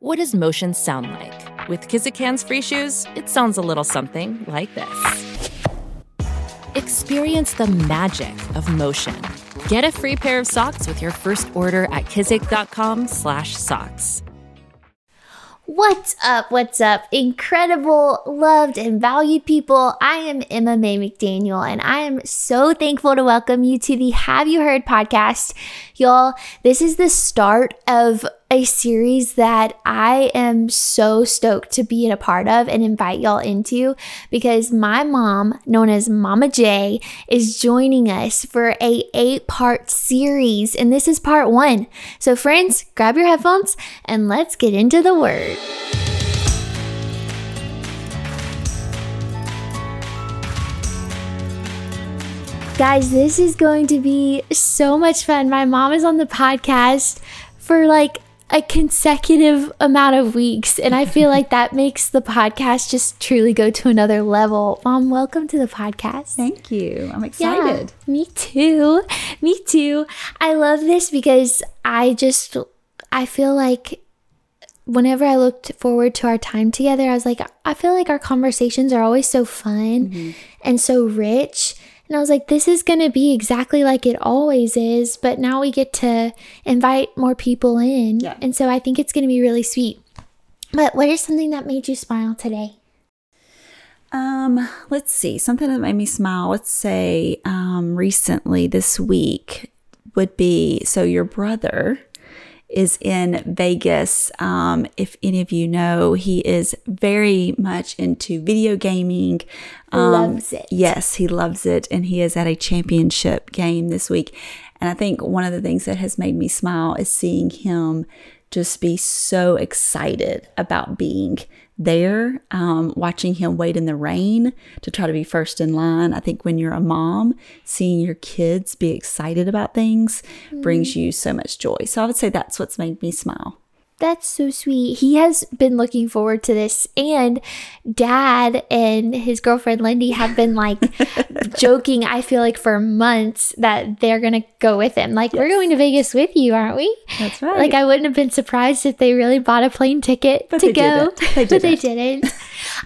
What does motion sound like? With Kizik hands free shoes, it sounds a little something like this. Experience the magic of motion. Get a free pair of socks with your first order at kizik.com/socks. What's up? What's up? Incredible, loved, and valued people. I am Emma Mae McDaniel, and I am so thankful to welcome you to the Have You Heard podcast. Y'all, this is the start of a series that I am so stoked to be a part of and invite y'all into because my mom, known as Mama J, is joining us for a eight-part series and this is part 1. So friends, grab your headphones and let's get into the word. Guys, this is going to be so much fun. My mom is on the podcast for like a consecutive amount of weeks. And I feel like that makes the podcast just truly go to another level. Mom, welcome to the podcast. Thank you. I'm excited. Yeah, me too. Me too. I love this because I just, I feel like whenever I looked forward to our time together, I was like, I feel like our conversations are always so fun mm-hmm. and so rich. And I was like, this is going to be exactly like it always is, but now we get to invite more people in. Yeah. And so I think it's going to be really sweet. But what is something that made you smile today? Um, let's see. Something that made me smile, let's say um recently this week would be so your brother is in Vegas. Um, if any of you know, he is very much into video gaming. Um, loves it. Yes, he loves it. And he is at a championship game this week. And I think one of the things that has made me smile is seeing him just be so excited about being there, um, watching him wait in the rain to try to be first in line. I think when you're a mom, seeing your kids be excited about things mm. brings you so much joy. So I would say that's what's made me smile. That's so sweet. He has been looking forward to this. And dad and his girlfriend Lindy have been like joking, I feel like for months that they're going to go with him. Like, yes. we're going to Vegas with you, aren't we? That's right. Like, I wouldn't have been surprised if they really bought a plane ticket but to go. Didn't. They didn't. but they didn't.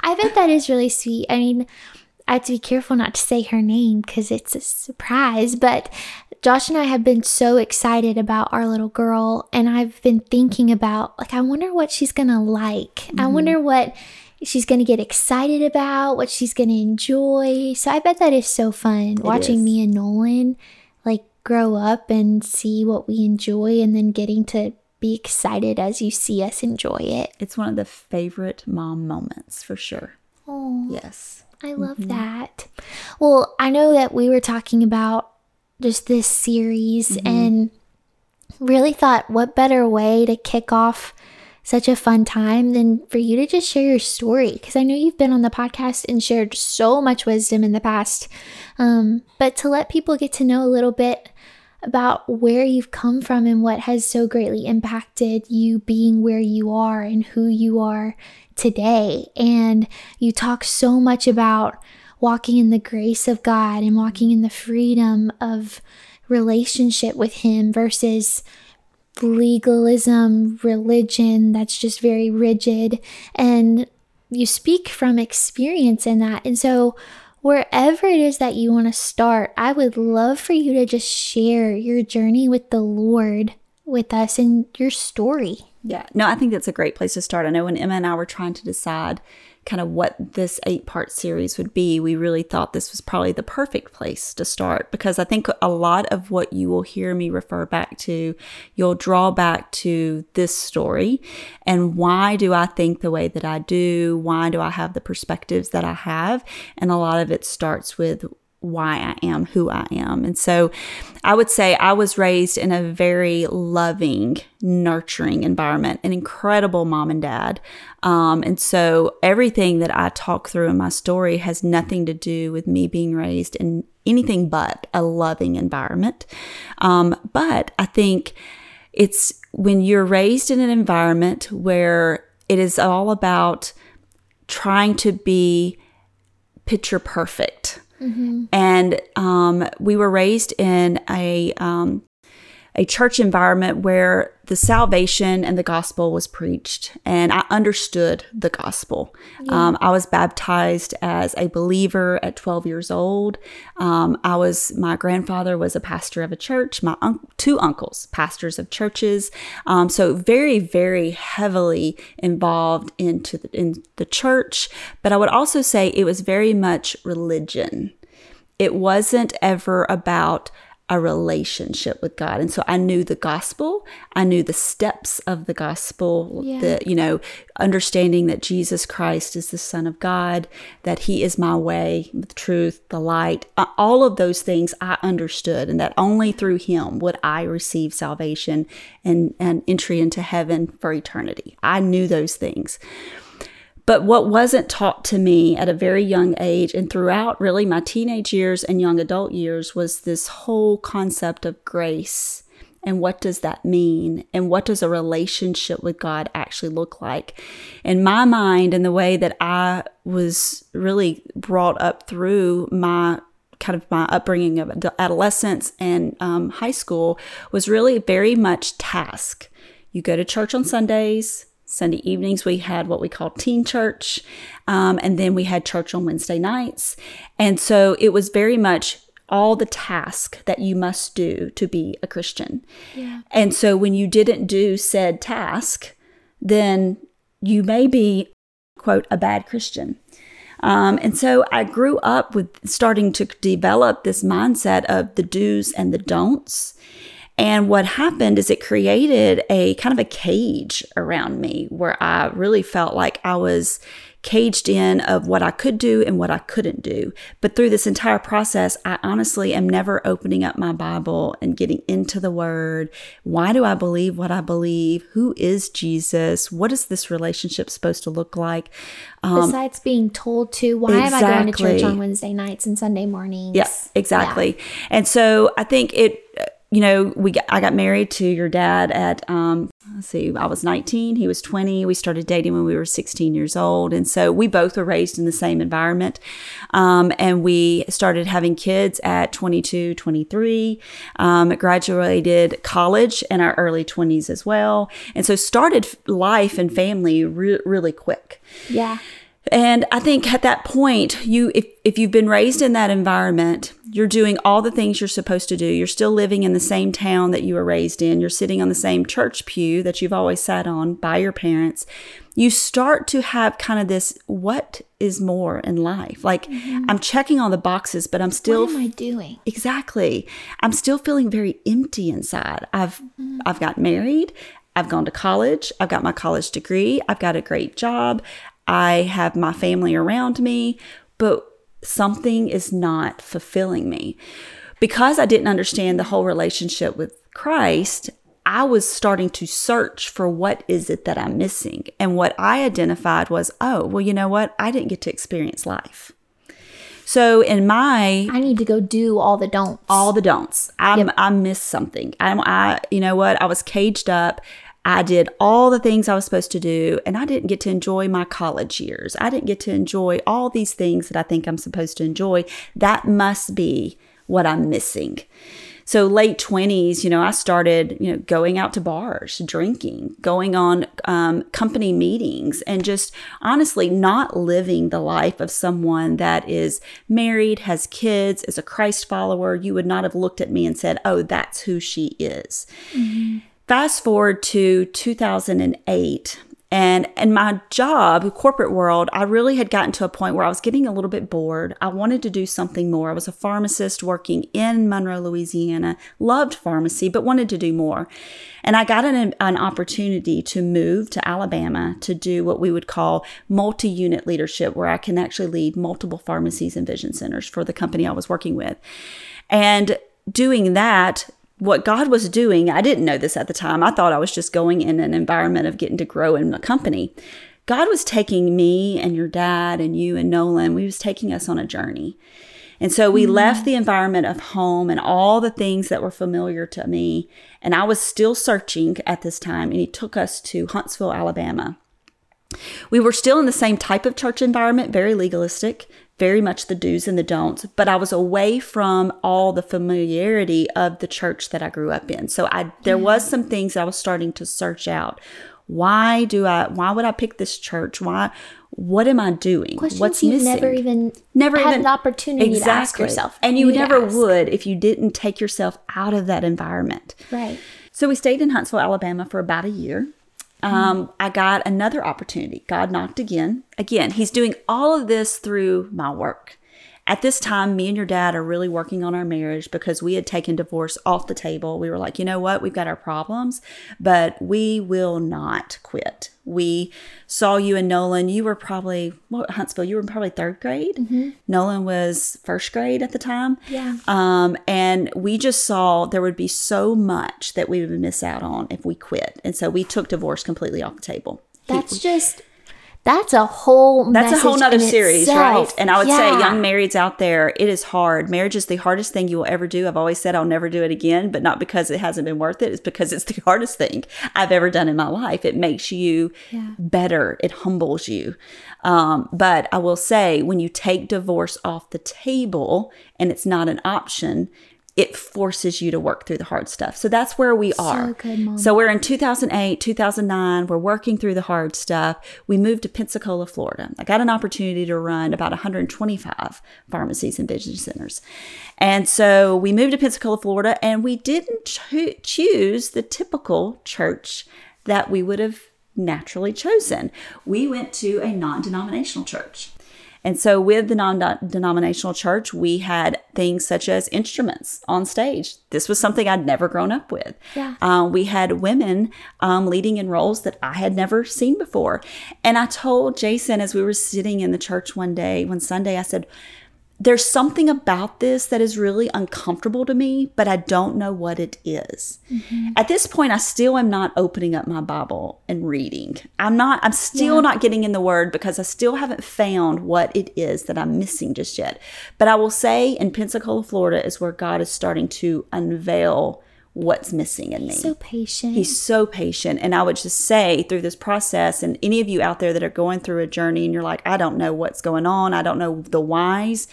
I bet that is really sweet. I mean, I have to be careful not to say her name because it's a surprise, but Josh and I have been so excited about our little girl, and I've been thinking about, like, I wonder what she's gonna like. Mm-hmm. I wonder what she's gonna get excited about, what she's gonna enjoy. So I bet that is so fun it watching is. me and Nolan, like, grow up and see what we enjoy, and then getting to be excited as you see us enjoy it. It's one of the favorite mom moments for sure. Oh, yes. I love mm-hmm. that. Well, I know that we were talking about just this series mm-hmm. and really thought what better way to kick off such a fun time than for you to just share your story because I know you've been on the podcast and shared so much wisdom in the past. Um, but to let people get to know a little bit about where you've come from and what has so greatly impacted you being where you are and who you are today. And you talk so much about walking in the grace of God and walking in the freedom of relationship with Him versus legalism, religion that's just very rigid. And you speak from experience in that. And so, wherever it is that you want to start, I would love for you to just share your journey with the Lord with us and your story. Yeah, no, I think that's a great place to start. I know when Emma and I were trying to decide kind of what this eight part series would be, we really thought this was probably the perfect place to start because I think a lot of what you will hear me refer back to, you'll draw back to this story. And why do I think the way that I do? Why do I have the perspectives that I have? And a lot of it starts with why I am who I am. And so I would say I was raised in a very loving, nurturing environment, an incredible mom and dad. Um, and so everything that I talk through in my story has nothing to do with me being raised in anything but a loving environment. Um, but I think it's when you're raised in an environment where it is all about trying to be picture perfect Mm-hmm. And um, we were raised in a um, a church environment where the salvation and the gospel was preached, and I understood the gospel. Yeah. Um, I was baptized as a believer at 12 years old. Um, I was my grandfather was a pastor of a church. My un- two uncles, pastors of churches. Um, so very, very heavily involved into the, in the church. But I would also say it was very much religion. It wasn't ever about a relationship with God. And so I knew the gospel, I knew the steps of the gospel, yeah. the you know, understanding that Jesus Christ is the son of God, that he is my way, the truth, the light. All of those things I understood and that only through him would I receive salvation and and entry into heaven for eternity. I knew those things. But what wasn't taught to me at a very young age and throughout really my teenage years and young adult years was this whole concept of grace. And what does that mean? And what does a relationship with God actually look like? In my mind, and the way that I was really brought up through my kind of my upbringing of adolescence and um, high school was really very much task. You go to church on Sundays, Sunday evenings, we had what we called teen church. Um, and then we had church on Wednesday nights. And so it was very much all the task that you must do to be a Christian. Yeah. And so when you didn't do said task, then you may be, quote, a bad Christian. Um, and so I grew up with starting to develop this mindset of the do's and the don'ts. And what happened is it created a kind of a cage around me where I really felt like I was caged in of what I could do and what I couldn't do. But through this entire process, I honestly am never opening up my Bible and getting into the word. Why do I believe what I believe? Who is Jesus? What is this relationship supposed to look like? Um, Besides being told to, why exactly. am I going to church on Wednesday nights and Sunday mornings? Yes, exactly. Yeah. And so I think it you know, we got, I got married to your dad at um, let's see, I was 19, he was 20. We started dating when we were 16 years old, and so we both were raised in the same environment. Um, and we started having kids at 22, 23. Um, graduated college in our early 20s as well, and so started life and family re- really quick. Yeah. And I think at that point, you if if you've been raised in that environment, you're doing all the things you're supposed to do. You're still living in the same town that you were raised in. You're sitting on the same church pew that you've always sat on by your parents. You start to have kind of this what is more in life? Like mm-hmm. I'm checking all the boxes, but I'm still What am I doing? Exactly. I'm still feeling very empty inside. I've mm-hmm. I've got married. I've gone to college. I've got my college degree. I've got a great job. I have my family around me, but something is not fulfilling me. Because I didn't understand the whole relationship with Christ, I was starting to search for what is it that I'm missing. And what I identified was, oh, well, you know what? I didn't get to experience life. So in my I need to go do all the don'ts. All the don'ts. i yep. I missed something. I'm I you know what? I was caged up I did all the things I was supposed to do, and I didn't get to enjoy my college years. I didn't get to enjoy all these things that I think I'm supposed to enjoy. That must be what I'm missing. So late 20s, you know, I started, you know, going out to bars, drinking, going on um, company meetings, and just honestly not living the life of someone that is married, has kids, is a Christ follower. You would not have looked at me and said, oh, that's who she is. Mm-hmm. Fast forward to 2008, and in my job, corporate world, I really had gotten to a point where I was getting a little bit bored. I wanted to do something more. I was a pharmacist working in Monroe, Louisiana, loved pharmacy, but wanted to do more. And I got an, an opportunity to move to Alabama to do what we would call multi unit leadership, where I can actually lead multiple pharmacies and vision centers for the company I was working with. And doing that what God was doing, I didn't know this at the time. I thought I was just going in an environment of getting to grow in a company. God was taking me and your dad and you and Nolan, we was taking us on a journey. And so we mm-hmm. left the environment of home and all the things that were familiar to me. And I was still searching at this time, and he took us to Huntsville, Alabama. We were still in the same type of church environment, very legalistic, very much the do's and the don'ts, but I was away from all the familiarity of the church that I grew up in. So I there was mm. some things I was starting to search out. Why do I why would I pick this church? Why what am I doing? Questions What's you've missing? never even never had even an opportunity to ask yourself. And you You'd never would if you didn't take yourself out of that environment. Right. So we stayed in Huntsville, Alabama for about a year. Um, I got another opportunity. God knocked again. Again, He's doing all of this through my work. At this time, me and your dad are really working on our marriage because we had taken divorce off the table. We were like, you know what? We've got our problems, but we will not quit. We saw you and Nolan. You were probably, what, Huntsville, you were probably third grade. Nolan was first grade at the time. Yeah. Um, and we just saw there would be so much that we would miss out on if we quit. And so we took divorce completely off the table. That's just that's a whole that's a whole nother series, itself. right? And I would say, young marrieds out there, it is hard. Marriage is the hardest thing you will ever do. I've always said I'll never do it again, but not because it hasn't been worth it. It's because it's the hardest thing I've ever done in my life. It makes you better, it humbles you. Um, but I will say, when you take divorce off the table and it's not an option, it forces you to work through the hard stuff. So that's where we are. good, So we're in 2008, 2009. We're working through the hard stuff. We moved to Pensacola, Florida. I got an opportunity to run about 125 pharmacies and vision centers. And so we moved to Pensacola, Florida, and we didn't cho- choose the typical church that we would have naturally chosen. We went to a non denominational church. And so, with the non denominational church, we had things such as instruments on stage. This was something I'd never grown up with. Yeah. Um, we had women um, leading in roles that I had never seen before. And I told Jason as we were sitting in the church one day, one Sunday, I said, there's something about this that is really uncomfortable to me, but I don't know what it is. Mm-hmm. At this point, I still am not opening up my Bible and reading. I'm not, I'm still not getting in the word because I still haven't found what it is that I'm missing just yet. But I will say in Pensacola, Florida is where God is starting to unveil what's missing in me. so patient. He's so patient. And I would just say through this process, and any of you out there that are going through a journey and you're like, I don't know what's going on, I don't know the whys,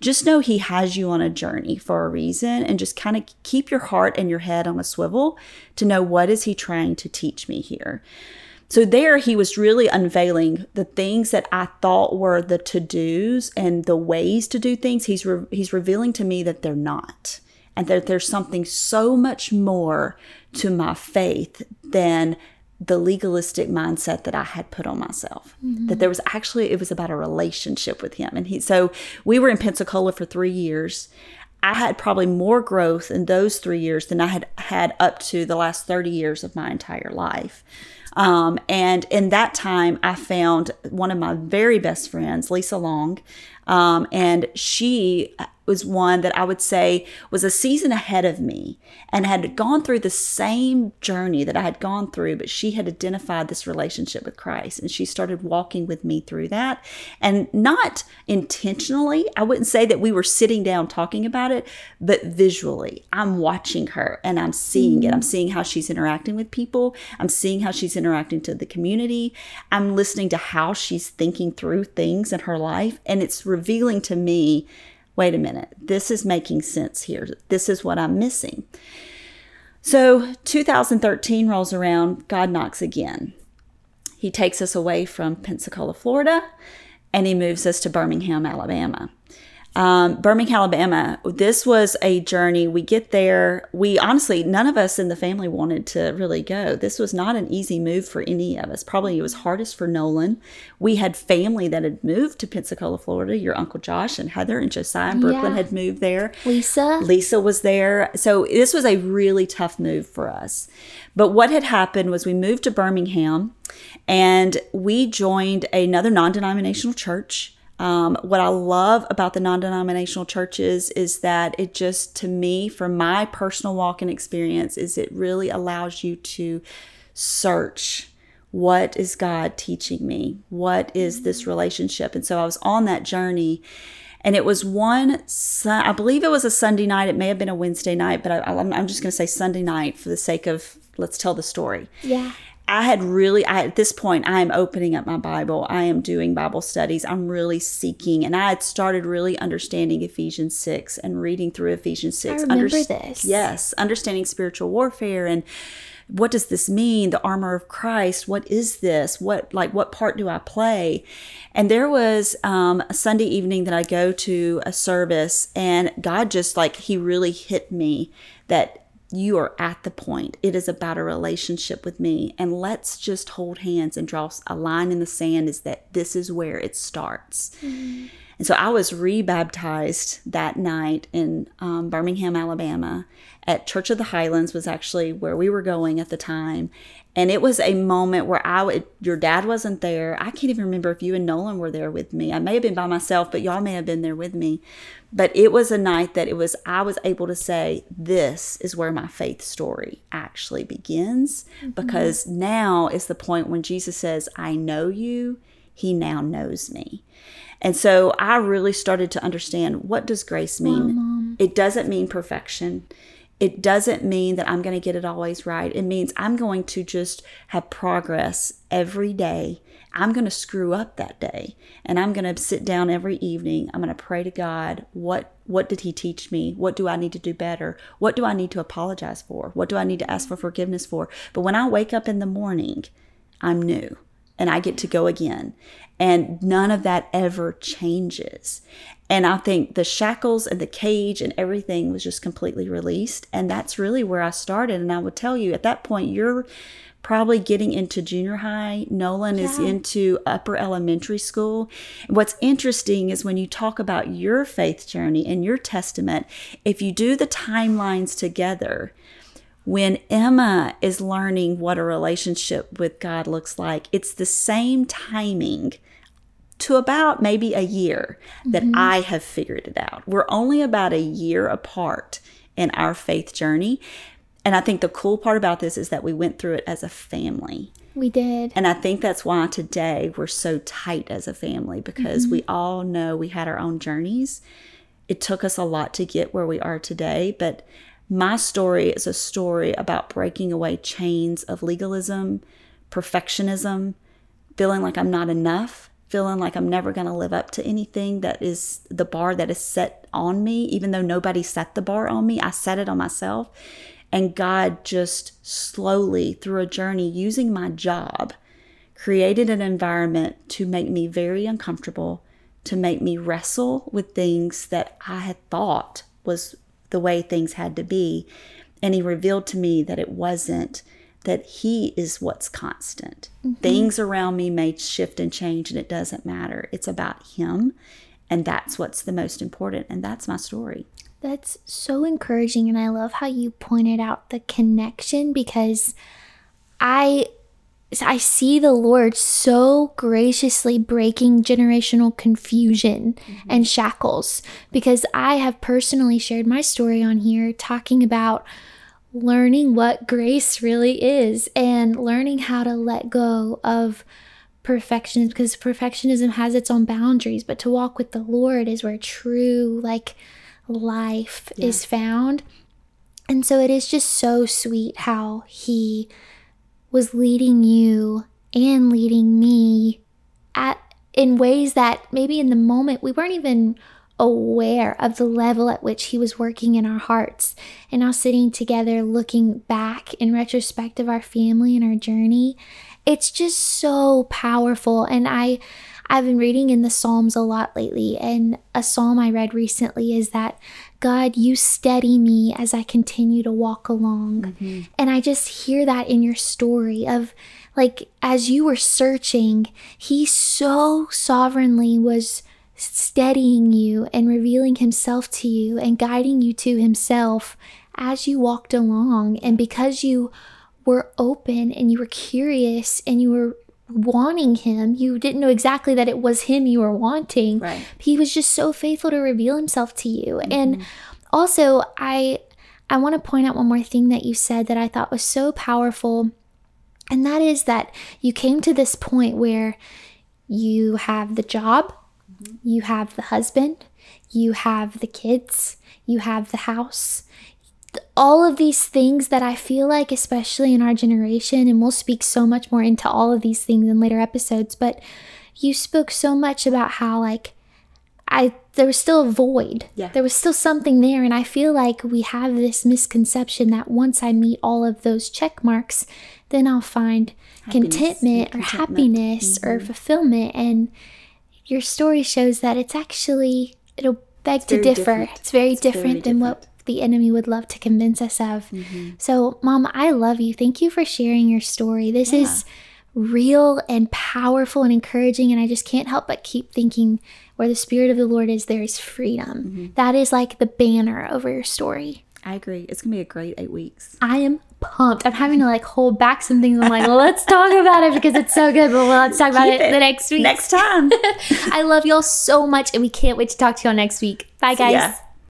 just know He has you on a journey for a reason and just kind of keep your heart and your head on a swivel to know what is He trying to teach me here. So there he was really unveiling the things that I thought were the to-dos and the ways to do things. He's re- he's revealing to me that they're not. And that there's something so much more to my faith than the legalistic mindset that I had put on myself. That there was actually it was about a relationship with him. And he so we were in Pensacola for 3 years. I had probably more growth in those 3 years than I had had up to the last 30 years of my entire life. Um, and in that time, I found one of my very best friends, Lisa Long, um, and she was one that I would say was a season ahead of me and had gone through the same journey that I had gone through, but she had identified this relationship with Christ and she started walking with me through that. And not intentionally, I wouldn't say that we were sitting down talking about it, but visually, I'm watching her and I'm seeing it. I'm seeing how she's interacting with people, I'm seeing how she's interacting to the community, I'm listening to how she's thinking through things in her life, and it's revealing to me wait a minute, this is making sense here. This is what I'm missing. So 2013 rolls around, God knocks again. He takes us away from Pensacola, Florida, and he moves us to Birmingham, Alabama. Um, Birmingham, Alabama, this was a journey. We get there. We honestly, none of us in the family wanted to really go. This was not an easy move for any of us. Probably it was hardest for Nolan. We had family that had moved to Pensacola, Florida. Your Uncle Josh and Heather and Josiah and Brooklyn Yeah. had moved there. Lisa. Lisa was there. So this was a really tough move for us. But what had happened was we moved to Birmingham and we joined another non denominational church. Um, what I love about the non denominational churches is that it just, to me, from my personal walk and experience, is it really allows you to search what is God teaching me? What is this relationship? And so I was on that journey. And it was one, I believe it was a Sunday night. It may have been a Wednesday night, but I, I'm I'm just going to say Sunday night for the sake of let's tell the story. Yeah. I had really, I, at this point, I am opening up my Bible. I am doing Bible studies. I'm really seeking. And I had started really understanding Ephesians 6 and reading through Ephesians 6. I remember this. Yes, understanding spiritual warfare and what does this mean? The armor of Christ. What is this? What, like, what part do I play? And there was um, a Sunday evening that I go to a service, and God just, like, He really hit me that you are at the point. It is about a relationship with me. And let's just hold hands and draw a line in the sand is that this is where it starts. Mm-hmm. And so I was rebaptized that night in um, Birmingham, Alabama, at Church of the Highlands, was actually where we were going at the time. And it was a moment where I would, your dad wasn't there. I can't even remember if you and Nolan were there with me. I may have been by myself, but y'all may have been there with me. But it was a night that it was, I was able to say, this is where my faith story actually begins. Mm-hmm. Because now is the point when Jesus says, I know you, he now knows me. And so I really started to understand what does grace mean? Wow, it doesn't mean perfection it doesn't mean that I'm going to get it always right. It means I'm going to just have progress every day. I'm going to screw up that day and I'm going to sit down every evening. I'm going to pray to God, what what did he teach me? What do I need to do better? What do I need to apologize for? What do I need to ask for forgiveness for? But when I wake up in the morning, I'm new and I get to go again. And none of that ever changes. And I think the shackles and the cage and everything was just completely released. And that's really where I started. And I would tell you at that point, you're probably getting into junior high. Nolan yeah. is into upper elementary school. What's interesting is when you talk about your faith journey and your testament, if you do the timelines together, when Emma is learning what a relationship with God looks like, it's the same timing to about maybe a year that mm-hmm. I have figured it out. We're only about a year apart in our faith journey. And I think the cool part about this is that we went through it as a family. We did. And I think that's why today we're so tight as a family because mm-hmm. we all know we had our own journeys. It took us a lot to get where we are today, but my story is a story about breaking away chains of legalism, perfectionism, feeling like I'm not enough, feeling like I'm never going to live up to anything that is the bar that is set on me, even though nobody set the bar on me. I set it on myself. And God just slowly, through a journey using my job, created an environment to make me very uncomfortable, to make me wrestle with things that I had thought was the way things had to be. And He revealed to me that it wasn't that He is what's constant. Mm-hmm. Things around me may shift and change, and it doesn't matter. It's about Him, and that's what's the most important. And that's my story. That's so encouraging. And I love how you pointed out the connection because I. I see the Lord so graciously breaking generational confusion mm-hmm. and shackles because I have personally shared my story on here talking about learning what grace really is and learning how to let go of perfectionism because perfectionism has its own boundaries but to walk with the lord is where true like life yeah. is found and so it is just so sweet how he was leading you and leading me at in ways that maybe in the moment we weren't even aware of the level at which he was working in our hearts. And now sitting together, looking back in retrospect of our family and our journey, it's just so powerful. And I, I've been reading in the Psalms a lot lately, and a psalm I read recently is that God, you steady me as I continue to walk along. Mm-hmm. And I just hear that in your story of like, as you were searching, He so sovereignly was steadying you and revealing himself to you and guiding you to himself as you walked along. And because you were open and you were curious and you were wanting him, you didn't know exactly that it was him you were wanting. Right. He was just so faithful to reveal himself to you. Mm-hmm. And also, I I want to point out one more thing that you said that I thought was so powerful. And that is that you came to this point where you have the job, you have the husband, you have the kids, you have the house, all of these things that I feel like, especially in our generation, and we'll speak so much more into all of these things in later episodes, but you spoke so much about how, like, I there was still a void. Yeah. There was still something there. And I feel like we have this misconception that once I meet all of those check marks, then I'll find Happiness contentment and or contentment. happiness or mm-hmm. fulfillment. And your story shows that it's actually, it'll beg to differ. different. It's very It's very different than what the enemy would love to convince us of. Mm-hmm. So, Mom, I love you. Thank you for sharing your story. This is real and powerful and encouraging. And I just can't help but keep thinking where the Spirit of the Lord is, there is freedom. Mm-hmm. That is like the banner over your story. I agree. It's gonna be a great eight weeks. I am pumped. I'm having to like hold back some things. I'm like, let's talk about it because it's so good, but let's talk about Keep it, the next week. Next time. I love y'all so much and we can't wait to talk to y'all next week. Bye, guys. Yeah.